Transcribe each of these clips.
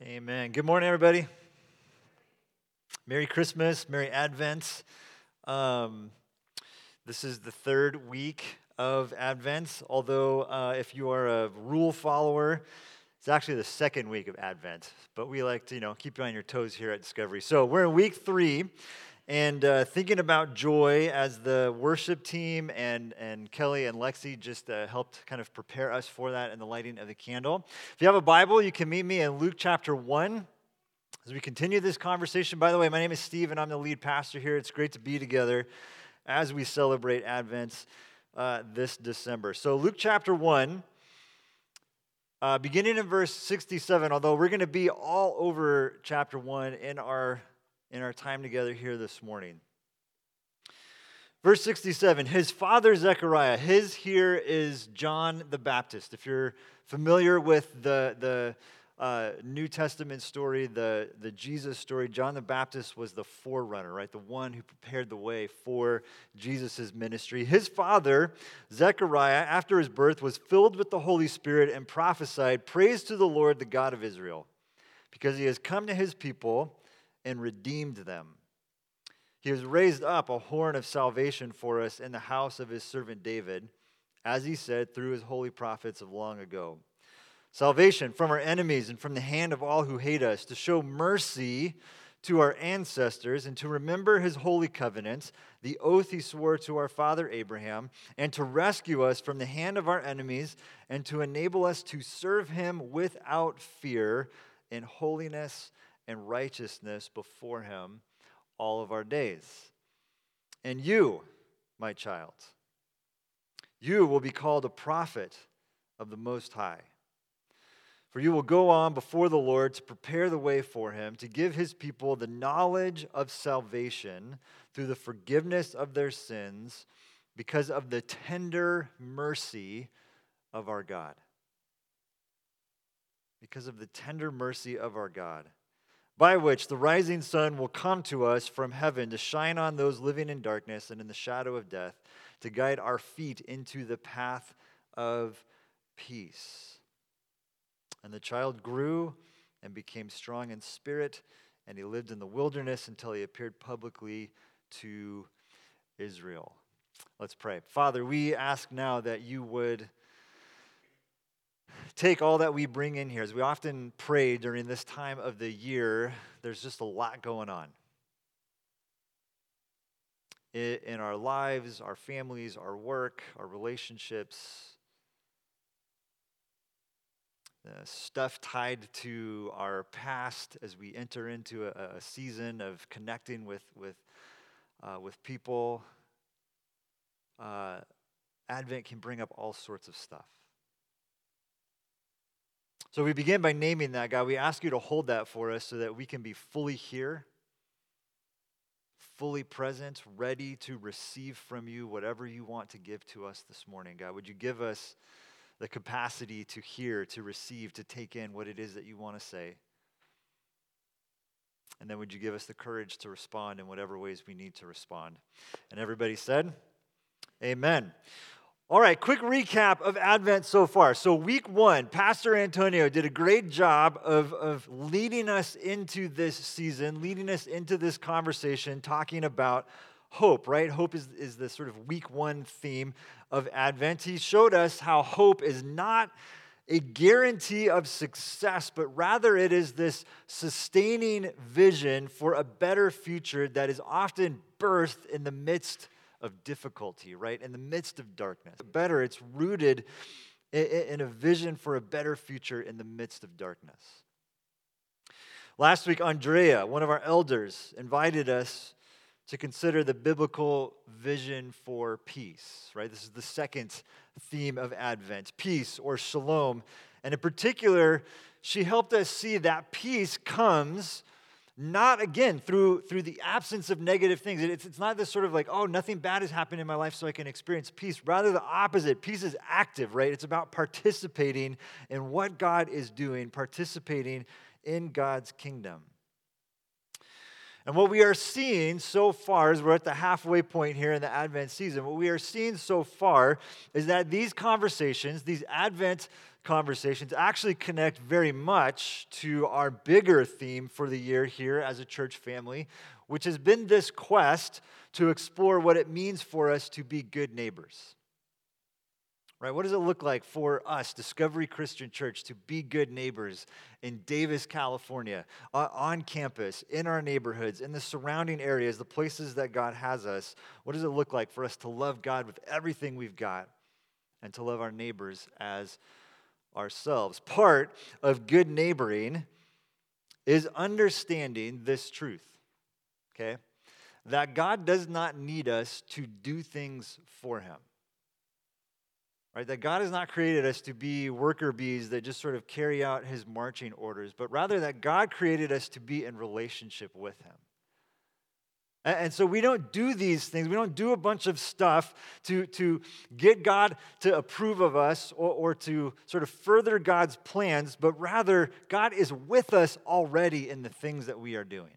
Amen. Good morning, everybody. Merry Christmas, Merry Advent. Um, this is the third week of Advent, although, uh, if you are a rule follower, it's actually the second week of Advent. But we like to, you know, keep you on your toes here at Discovery. So we're in week three and uh, thinking about joy as the worship team and, and Kelly and Lexi just uh, helped kind of prepare us for that in the lighting of the candle. If you have a Bible, you can meet me in Luke chapter 1 as we continue this conversation. By the way, my name is Steve and I'm the lead pastor here. It's great to be together as we celebrate Advent uh, this December. So, Luke chapter 1. Uh, beginning in verse 67, although we're going to be all over chapter 1 in our in our time together here this morning. Verse 67 His father Zechariah, his here is John the Baptist. If you're familiar with the, the uh, New Testament story, the, the Jesus story, John the Baptist was the forerunner, right? The one who prepared the way for Jesus' ministry. His father, Zechariah, after his birth, was filled with the Holy Spirit and prophesied, Praise to the Lord, the God of Israel, because he has come to his people and redeemed them. He has raised up a horn of salvation for us in the house of his servant David, as he said through his holy prophets of long ago. Salvation from our enemies and from the hand of all who hate us, to show mercy to our ancestors and to remember his holy covenants, the oath he swore to our father Abraham, and to rescue us from the hand of our enemies and to enable us to serve him without fear in holiness and righteousness before him all of our days. And you, my child, you will be called a prophet of the Most High. For you will go on before the Lord to prepare the way for him, to give his people the knowledge of salvation through the forgiveness of their sins because of the tender mercy of our God. Because of the tender mercy of our God by which the rising sun will come to us from heaven to shine on those living in darkness and in the shadow of death, to guide our feet into the path of peace. And the child grew and became strong in spirit, and he lived in the wilderness until he appeared publicly to Israel. Let's pray. Father, we ask now that you would take all that we bring in here. As we often pray during this time of the year, there's just a lot going on. In our lives, our families, our work, our relationships, stuff tied to our past as we enter into a, a season of connecting with, with, uh, with people. Uh, Advent can bring up all sorts of stuff. So we begin by naming that, God. We ask you to hold that for us so that we can be fully here, fully present, ready to receive from you whatever you want to give to us this morning, God. Would you give us the capacity to hear, to receive, to take in what it is that you want to say? And then would you give us the courage to respond in whatever ways we need to respond? And everybody said, Amen. All right, quick recap of Advent so far. So, week one, Pastor Antonio did a great job of, of leading us into this season, leading us into this conversation, talking about hope, right? Hope is, is the sort of week one theme of Advent. He showed us how hope is not a guarantee of success, but rather it is this sustaining vision for a better future that is often birthed in the midst of difficulty, right? In the midst of darkness. Better, it's rooted in a vision for a better future in the midst of darkness. Last week, Andrea, one of our elders, invited us to consider the biblical vision for peace, right? This is the second theme of Advent peace or shalom. And in particular, she helped us see that peace comes not again through through the absence of negative things. It's, it's not this sort of like oh nothing bad has happened in my life so i can experience peace. Rather the opposite. Peace is active right? It's about participating in what god is doing participating in god's kingdom And what we are seeing so far, as we're at the halfway point here in the Advent season, what we are seeing so far is that these conversations, these Advent conversations, actually connect very much to our bigger theme for the year here as a church family, which has been this quest to explore what it means for us to be good neighbors right? What does it look like for us, Discovery Christian Church, to be good neighbors in Davis, California, on campus, in our neighborhoods, in the surrounding areas, the places that God has us? What does it look like for us to love God with everything we've got and to love our neighbors as ourselves? Part of good neighboring is understanding this truth, okay? That God does not need us to do things for Him. Right? That God has not created us to be worker bees that just sort of carry out his marching orders, but rather that God created us to be in relationship with him. And so we don't do these things. We don't do a bunch of stuff to, to get God to approve of us or, or to sort of further God's plans, but rather God is with us already in the things that we are doing.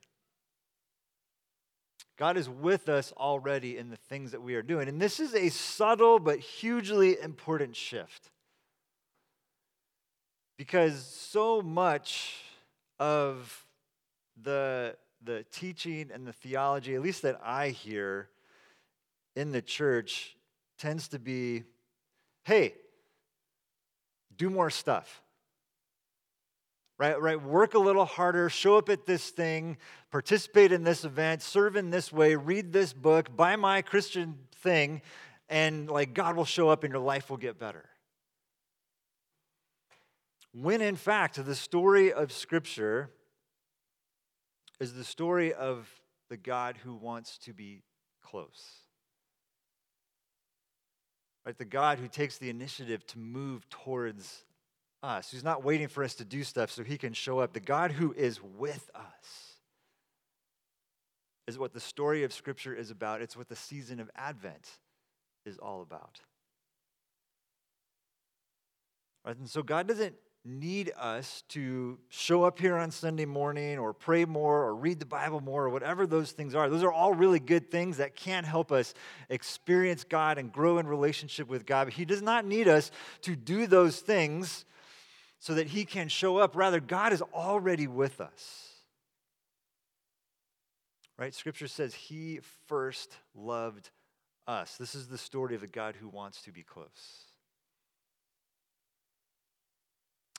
God is with us already in the things that we are doing. And this is a subtle but hugely important shift. Because so much of the, the teaching and the theology, at least that I hear in the church, tends to be hey, do more stuff right? Right? Work a little harder, show up at this thing, participate in this event, serve in this way, read this book, buy my Christian thing, and like God will show up and your life will get better. When in fact, the story of Scripture is the story of the God who wants to be close. Right? The God who takes the initiative to move towards us, who's not waiting for us to do stuff so he can show up. The God who is with us is what the story of Scripture is about. It's what the season of Advent is all about. Right? And so God doesn't need us to show up here on Sunday morning or pray more or read the Bible more or whatever those things are. Those are all really good things that can help us experience God and grow in relationship with God. But He does not need us to do those things so that he can show up. Rather, God is already with us. Right? Scripture says he first loved us. This is the story of a God who wants to be close.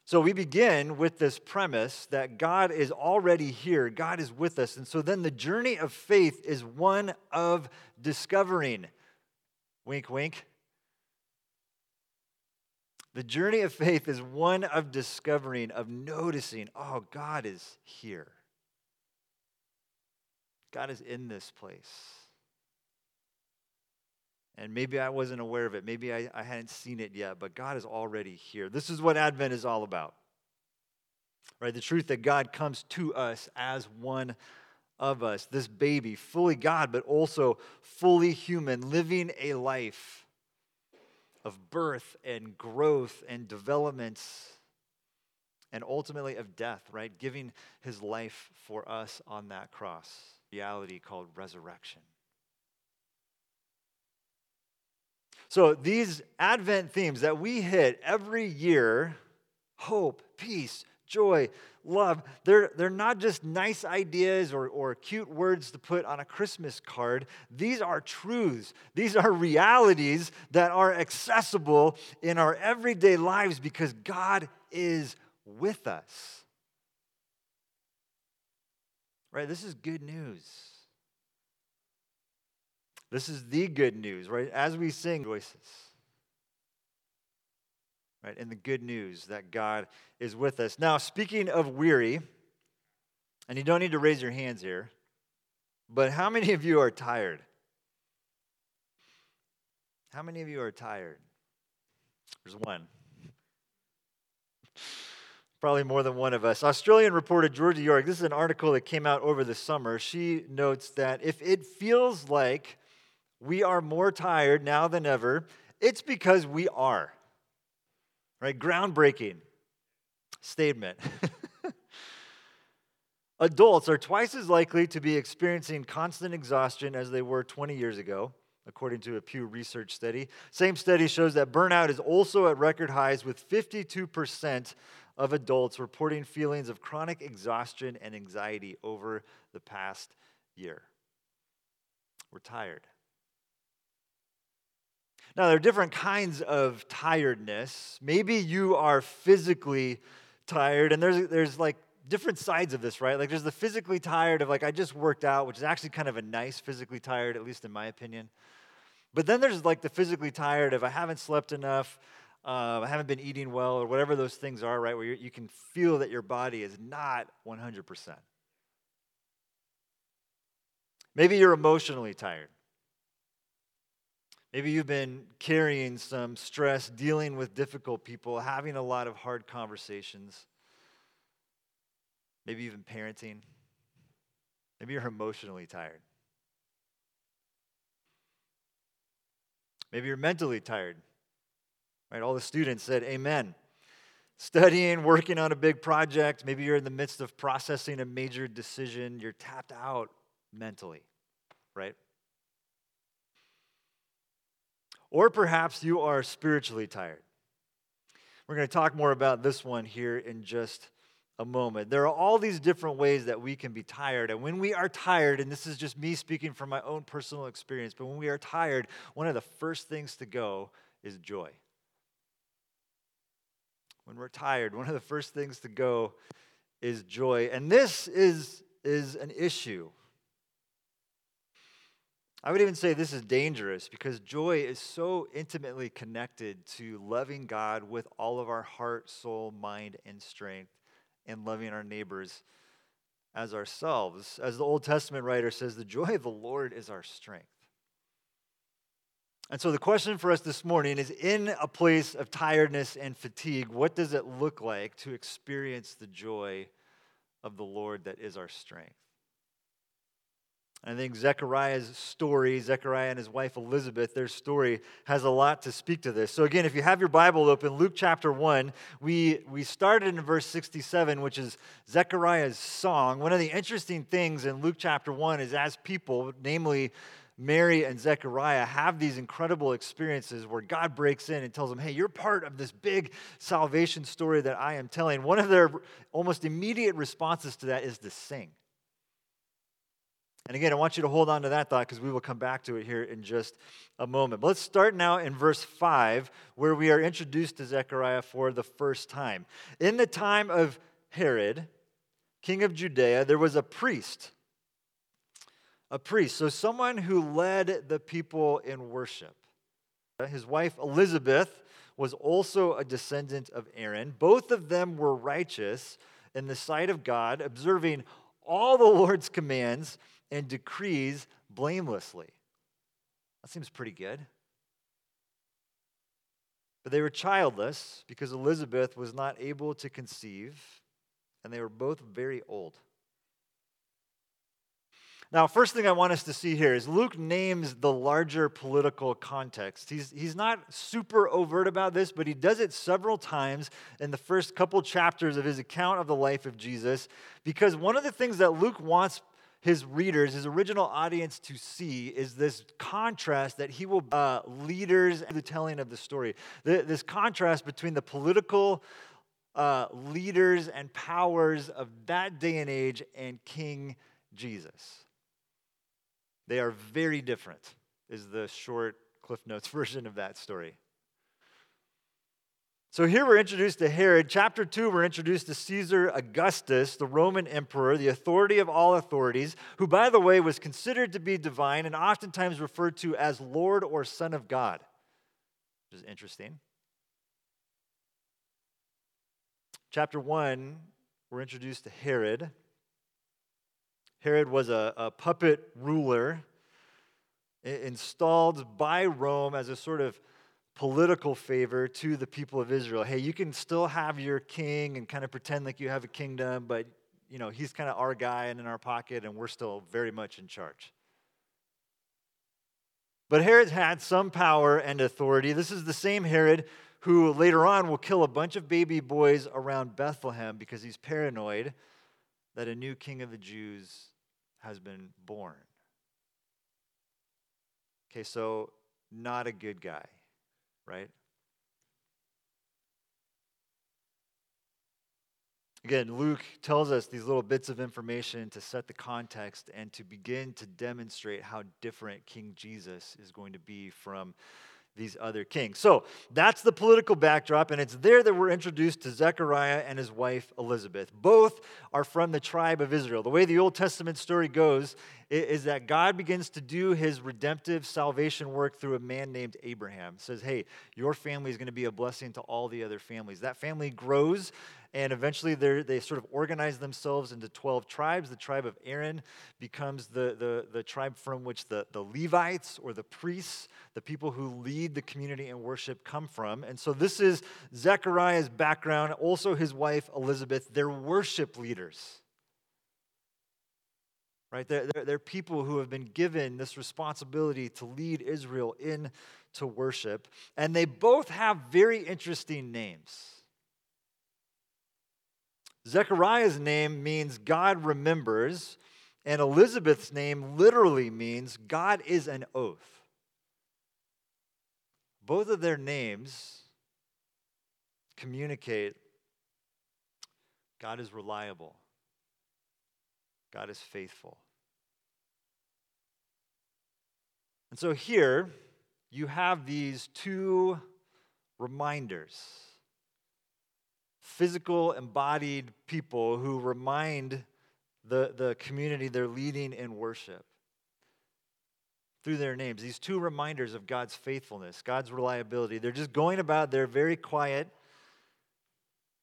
So we begin with this premise that God is already here, God is with us. And so then the journey of faith is one of discovering. Wink, wink. The journey of faith is one of discovering, of noticing, oh, God is here. God is in this place. And maybe I wasn't aware of it. Maybe I, I hadn't seen it yet, but God is already here. This is what Advent is all about. Right? The truth that God comes to us as one of us, this baby, fully God, but also fully human, living a life of birth and growth and development and ultimately of death, right? Giving his life for us on that cross, reality called resurrection. So, these Advent themes that we hit every year hope, peace, joy, love, they're, they're not just nice ideas or, or cute words to put on a Christmas card. These are truths. These are realities that are accessible in our everyday lives because God is with us. Right? This is good news. This is the good news, right? As we sing voices right? And the good news that God is with us. Now, speaking of weary, and you don't need to raise your hands here, but how many of you are tired? How many of you are tired? There's one. Probably more than one of us. Australian reporter Georgia York, this is an article that came out over the summer. She notes that if it feels like we are more tired now than ever, it's because we are right? Groundbreaking statement. Adults are twice as likely to be experiencing constant exhaustion as they were 20 years ago, according to a Pew Research study. Same study shows that burnout is also at record highs, with 52% of adults reporting feelings of chronic exhaustion and anxiety over the past year. We're tired. Now, there are different kinds of tiredness. Maybe you are physically tired, and there's, there's like different sides of this, right? Like, there's the physically tired of, like, I just worked out, which is actually kind of a nice physically tired, at least in my opinion. But then there's like the physically tired of, I haven't slept enough, uh, I haven't been eating well, or whatever those things are, right? Where you can feel that your body is not 100%. Maybe you're emotionally tired. Maybe you've been carrying some stress, dealing with difficult people, having a lot of hard conversations. Maybe even parenting. Maybe you're emotionally tired. Maybe you're mentally tired. Right? All the students said amen. Studying, working on a big project, maybe you're in the midst of processing a major decision, you're tapped out mentally, right? Or perhaps you are spiritually tired. We're going to talk more about this one here in just a moment. There are all these different ways that we can be tired. And when we are tired, and this is just me speaking from my own personal experience, but when we are tired, one of the first things to go is joy. When we're tired, one of the first things to go is joy. And this is, is an issue I would even say this is dangerous because joy is so intimately connected to loving God with all of our heart, soul, mind, and strength, and loving our neighbors as ourselves. As the Old Testament writer says, the joy of the Lord is our strength. And so the question for us this morning is in a place of tiredness and fatigue, what does it look like to experience the joy of the Lord that is our strength? I think Zechariah's story, Zechariah and his wife Elizabeth, their story has a lot to speak to this. So, again, if you have your Bible open, Luke chapter 1, we, we started in verse 67, which is Zechariah's song. One of the interesting things in Luke chapter 1 is as people, namely Mary and Zechariah, have these incredible experiences where God breaks in and tells them, Hey, you're part of this big salvation story that I am telling. One of their almost immediate responses to that is to sing. And again, I want you to hold on to that thought because we will come back to it here in just a moment. But let's start now in verse 5, where we are introduced to Zechariah for the first time. In the time of Herod, king of Judea, there was a priest. A priest, so someone who led the people in worship. His wife Elizabeth was also a descendant of Aaron. Both of them were righteous in the sight of God, observing all the Lord's commands and decrees blamelessly. That seems pretty good. But they were childless because Elizabeth was not able to conceive, and they were both very old. Now, first thing I want us to see here is Luke names the larger political context. He's, he's not super overt about this, but he does it several times in the first couple chapters of his account of the life of Jesus, because one of the things that Luke wants his readers, his original audience to see is this contrast that he will, uh, leaders, the telling of the story. The, this contrast between the political uh, leaders and powers of that day and age and King Jesus. They are very different, is the short Cliff Notes version of that story. So here we're introduced to Herod. Chapter 2, we're introduced to Caesar Augustus, the Roman emperor, the authority of all authorities, who, by the way, was considered to be divine and oftentimes referred to as Lord or Son of God, which is interesting. Chapter 1, we're introduced to Herod. Herod was a, a puppet ruler installed by Rome as a sort of political favor to the people of Israel. Hey, you can still have your king and kind of pretend like you have a kingdom, but you know, he's kind of our guy and in our pocket, and we're still very much in charge. But Herod had some power and authority. This is the same Herod who later on will kill a bunch of baby boys around Bethlehem because he's paranoid that a new king of the Jews has been born. Okay, so not a good guy, right? Again, Luke tells us these little bits of information to set the context and to begin to demonstrate how different King Jesus is going to be from these other kings. So that's the political backdrop, and it's there that we're introduced to Zechariah and his wife Elizabeth. Both are from the tribe of Israel. The way the Old Testament story goes is that God begins to do his redemptive salvation work through a man named Abraham. says, Hey, your family is going to be a blessing to all the other families. That family grows and eventually they sort of organize themselves into 12 tribes. The tribe of Aaron becomes the, the, the tribe from which the, the Levites or the priests, the people who lead the community in worship, come from. And so this is Zechariah's background, also his wife Elizabeth. They're worship leaders right? They're, they're, they're, people who have been given this responsibility to lead Israel into worship. And they both have very interesting names. Zechariah's name means God remembers, and Elizabeth's name literally means God is an oath. Both of their names communicate God is reliable, God is faithful. And so here you have these two reminders physical, embodied people who remind the, the community they're leading in worship through their names. These two reminders of God's faithfulness, God's reliability. They're just going about their very quiet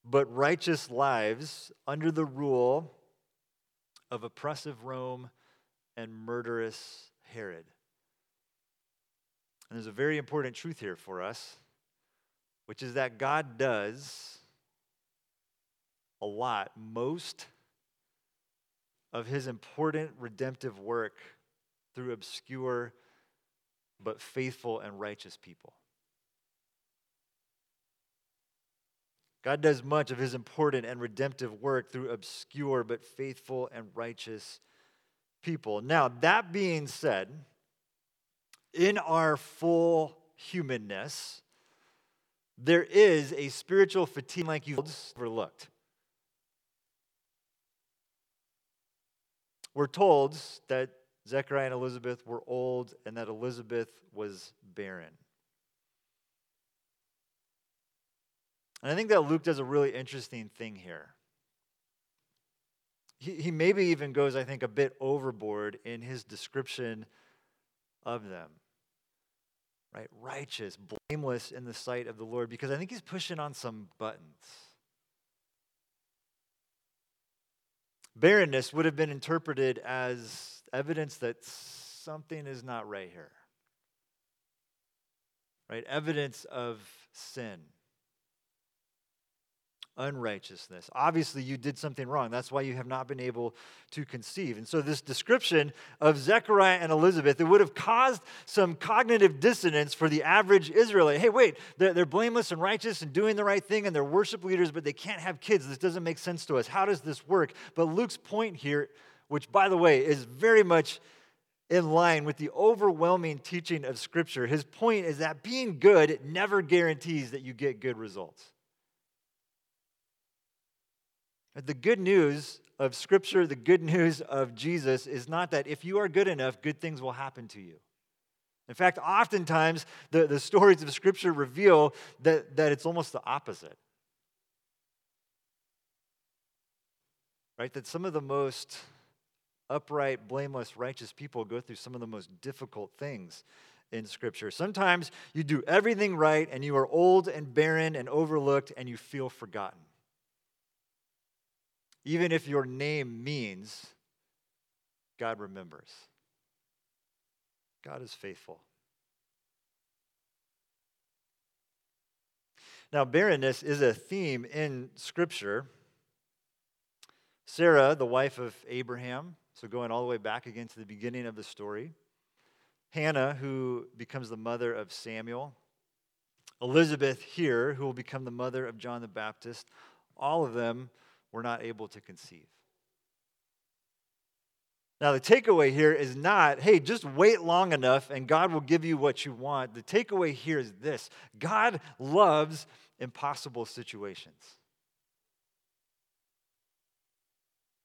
but righteous lives under the rule of oppressive Rome and murderous Herod. And there's a very important truth here for us, which is that God does a lot, most of his important redemptive work through obscure but faithful and righteous people. God does much of his important and redemptive work through obscure but faithful and righteous people. Now, that being said, in our full humanness, there is a spiritual fatigue like you've overlooked. We're told that Zechariah and Elizabeth were old and that Elizabeth was barren. And I think that Luke does a really interesting thing here. He, he maybe even goes, I think, a bit overboard in his description of them. Right? Righteous, blameless in the sight of the Lord, because I think he's pushing on some buttons. Barrenness would have been interpreted as evidence that something is not right here. Right? Evidence of sin unrighteousness. Obviously, you did something wrong. That's why you have not been able to conceive. And so, this description of Zechariah and Elizabeth, it would have caused some cognitive dissonance for the average Israelite. Hey, wait, they're, they're blameless and righteous and doing the right thing, and they're worship leaders, but they can't have kids. This doesn't make sense to us. How does this work? But Luke's point here, which, by the way, is very much in line with the overwhelming teaching of Scripture. His point is that being good never guarantees that you get good results. The good news of Scripture, the good news of Jesus is not that if you are good enough, good things will happen to you. In fact, oftentimes the, the stories of Scripture reveal that, that it's almost the opposite. Right? That some of the most upright, blameless, righteous people go through some of the most difficult things in Scripture. Sometimes you do everything right and you are old and barren and overlooked and you feel forgotten even if your name means God remembers. God is faithful. Now, barrenness is a theme in Scripture. Sarah, the wife of Abraham, so going all the way back again to the beginning of the story. Hannah, who becomes the mother of Samuel. Elizabeth here, who will become the mother of John the Baptist. All of them were not able to conceive. Now, the takeaway here is not, hey, just wait long enough and God will give you what you want. The takeaway here is this God loves impossible situations.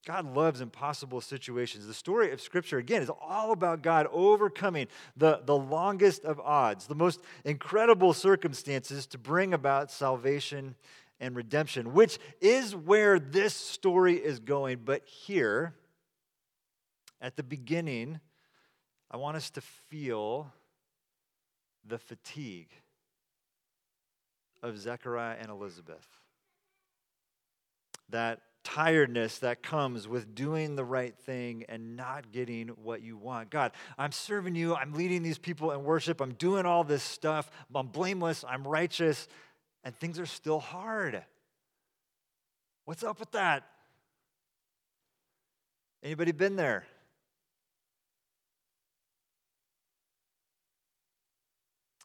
God loves impossible situations. The story of Scripture, again, is all about God overcoming the, the longest of odds, the most incredible circumstances to bring about salvation and redemption, which is where this story is going. But here, at the beginning, I want us to feel the fatigue of Zechariah and Elizabeth. That tiredness that comes with doing the right thing and not getting what you want. God, I'm serving you. I'm leading these people in worship. I'm doing all this stuff. I'm blameless. I'm righteous. And things are still hard. What's up with that? Anybody been there?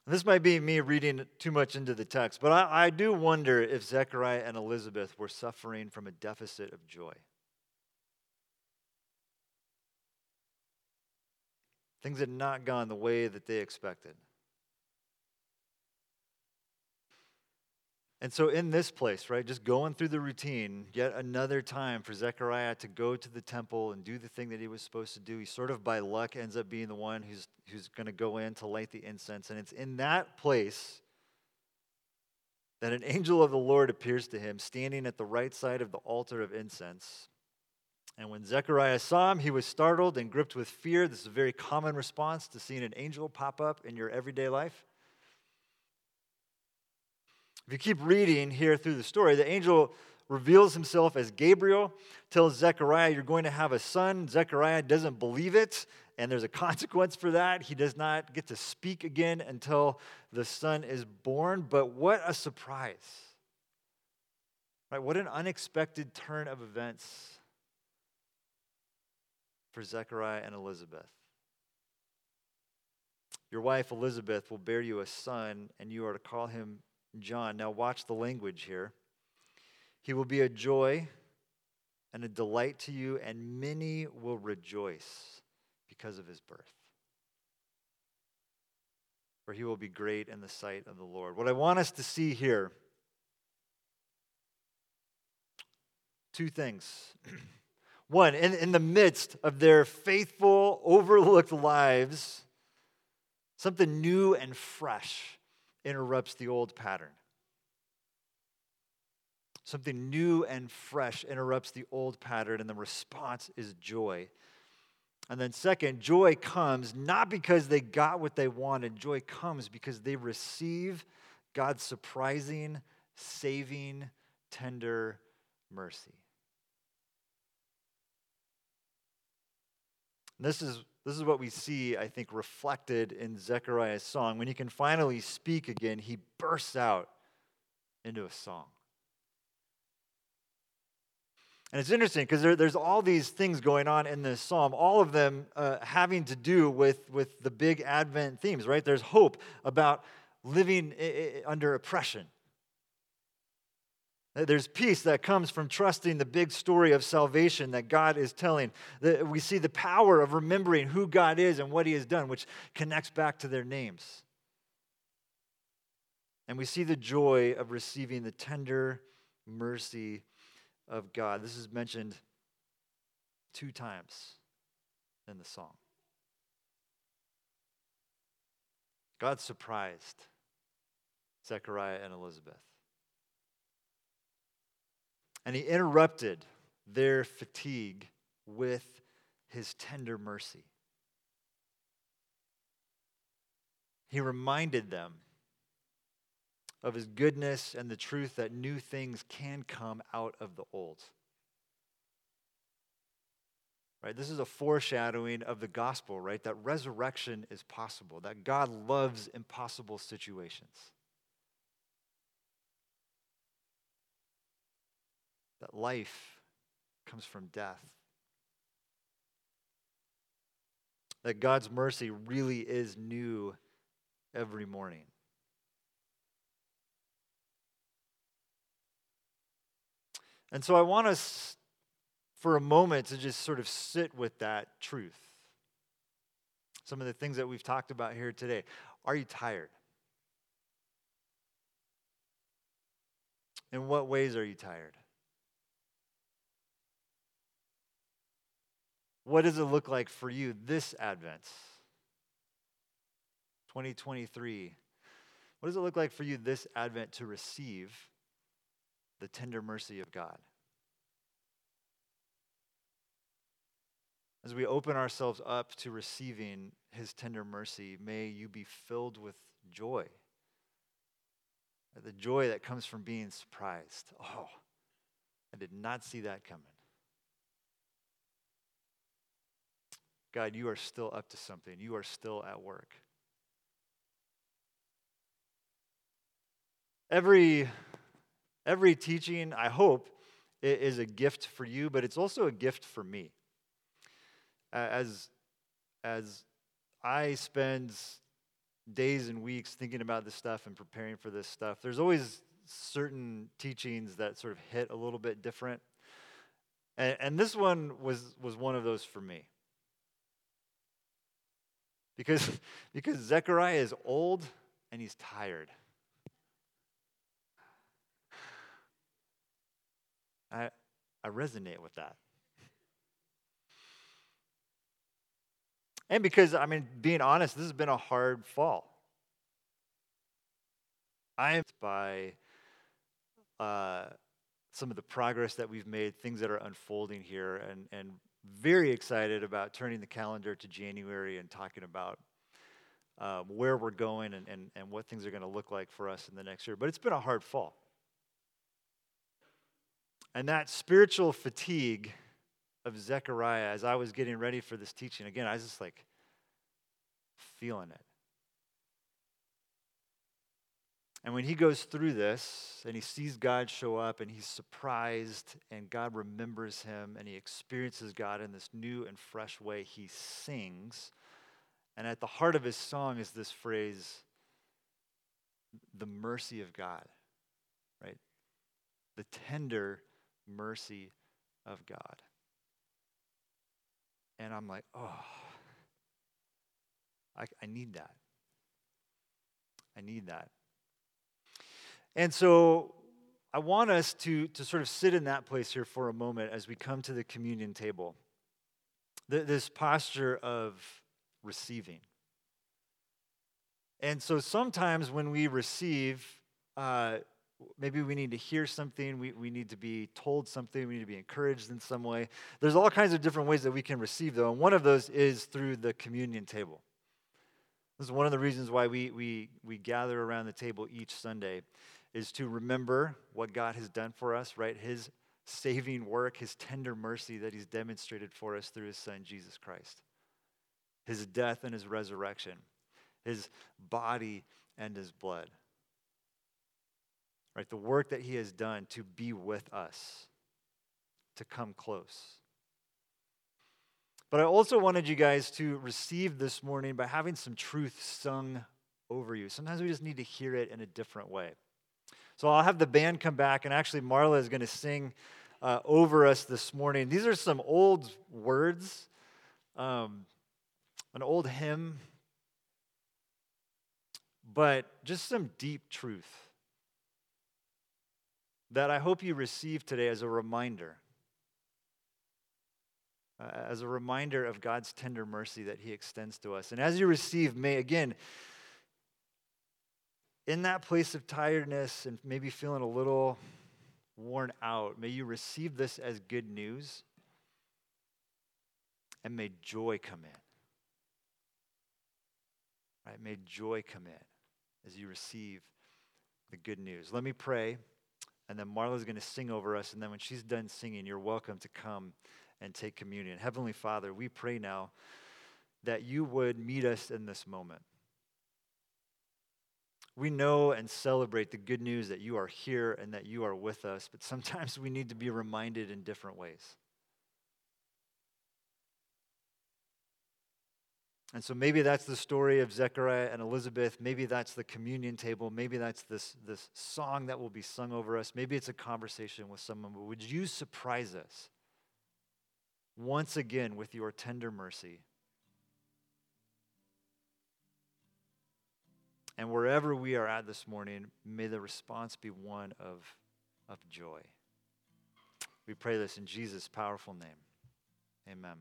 This might be me reading too much into the text, but I, I, do wonder if Zechariah and Elizabeth were suffering from a deficit of joy. Things had not gone the way that they expected. And so, in this place, right, just going through the routine, yet another time for Zechariah to go to the temple and do the thing that he was supposed to do. He sort of by luck ends up being the one who's, who's going to go in to light the incense. And it's in that place that an angel of the Lord appears to him, standing at the right side of the altar of incense. And when Zechariah saw him, he was startled and gripped with fear. This is a very common response to seeing an angel pop up in your everyday life. If you keep reading here through the story, the angel reveals himself as Gabriel, tells Zechariah, You're going to have a son. Zechariah doesn't believe it, and there's a consequence for that. He does not get to speak again until the son is born. But what a surprise! Right? What an unexpected turn of events for Zechariah and Elizabeth. Your wife Elizabeth will bear you a son, and you are to call him John. Now, watch the language here. He will be a joy and a delight to you, and many will rejoice because of his birth. For he will be great in the sight of the Lord. What I want us to see here two things. One, in, in the midst of their faithful, overlooked lives, something new and fresh interrupts the old pattern. Something new and fresh interrupts the old pattern, and the response is joy. And then, second, joy comes not because they got what they wanted, joy comes because they receive God's surprising, saving, tender mercy. this is this is what we see, I think, reflected in Zechariah's song. When he can finally speak again, he bursts out into a song. And it's interesting because there, there's all these things going on in this psalm, all of them uh, having to do with, with the big Advent themes, right? There's hope about living I- I under oppression. There's peace that comes from trusting the big story of salvation that God is telling. We see the power of remembering who God is and what He has done, which connects back to their names. And we see the joy of receiving the tender mercy of God. This is mentioned two times in the song. God surprised Zechariah and Elizabeth and he interrupted their fatigue with his tender mercy. He reminded them of his goodness and the truth that new things can come out of the old. Right? This is a foreshadowing of the gospel, right? That resurrection is possible, that God loves impossible situations. That life comes from death. That God's mercy really is new every morning. And so I want us for a moment to just sort of sit with that truth. Some of the things that we've talked about here today. Are you tired? In what ways are you tired? What does it look like for you this Advent? 2023. What does it look like for you this Advent to receive the tender mercy of God? As we open ourselves up to receiving his tender mercy, may you be filled with joy. The joy that comes from being surprised. Oh, I did not see that coming. God, you are still up to something. You are still at work. Every, every teaching, I hope, is a gift for you, but it's also a gift for me. As, as I spend days and weeks thinking about this stuff and preparing for this stuff, there's always certain teachings that sort of hit a little bit different. And, and this one was, was one of those for me. Because, because Zechariah is old and he's tired. I, I resonate with that. And because, I mean, being honest, this has been a hard fall. I am by uh, some of the progress that we've made, things that are unfolding here, and, and very excited about turning the calendar to January and talking about um, where we're going and, and, and what things are going to look like for us in the next year. But it's been a hard fall. And that spiritual fatigue of Zechariah, as I was getting ready for this teaching, again, I was just like feeling it. And when he goes through this and he sees God show up and he's surprised and God remembers him and he experiences God in this new and fresh way, he sings. And at the heart of his song is this phrase, the mercy of God, right? The tender mercy of God. And I'm like, oh, I, I need that. I need that. And so I want us to, to sort of sit in that place here for a moment as we come to the communion table. This posture of receiving. And so sometimes when we receive, uh, maybe we need to hear something, we, we need to be told something, we need to be encouraged in some way. There's all kinds of different ways that we can receive, though, and one of those is through the communion table. This is one of the reasons why we, we, we gather around the table each Sunday, is to remember what God has done for us, right? His saving work, his tender mercy that he's demonstrated for us through his son, Jesus Christ. His death and his resurrection, his body and his blood right? The work that he has done to be with us, to come close. But I also wanted you guys to receive this morning by having some truth sung over you. Sometimes we just need to hear it in a different way. So I'll have the band come back, and actually, Marla is going to sing uh, over us this morning. These are some old words, um, an old hymn, but just some deep truth that I hope you receive today as a reminder. Uh, as a reminder of God's tender mercy that He extends to us. And as you receive, may again, in that place of tiredness and maybe feeling a little worn out, may you receive this as good news and may joy come in. Right? May joy come in as you receive the good news. Let me pray. And then Marla's going to sing over us. And then when she's done singing, you're welcome to come and take communion. Heavenly Father, we pray now that you would meet us in this moment. We know and celebrate the good news that you are here and that you are with us, but sometimes we need to be reminded in different ways. And so maybe that's the story of Zechariah and Elizabeth. Maybe that's the communion table. Maybe that's this, this song that will be sung over us. Maybe it's a conversation with someone. But would you surprise us once again with your tender mercy. And wherever we are at this morning, may the response be one of, of joy. We pray this in Jesus' powerful name. Amen.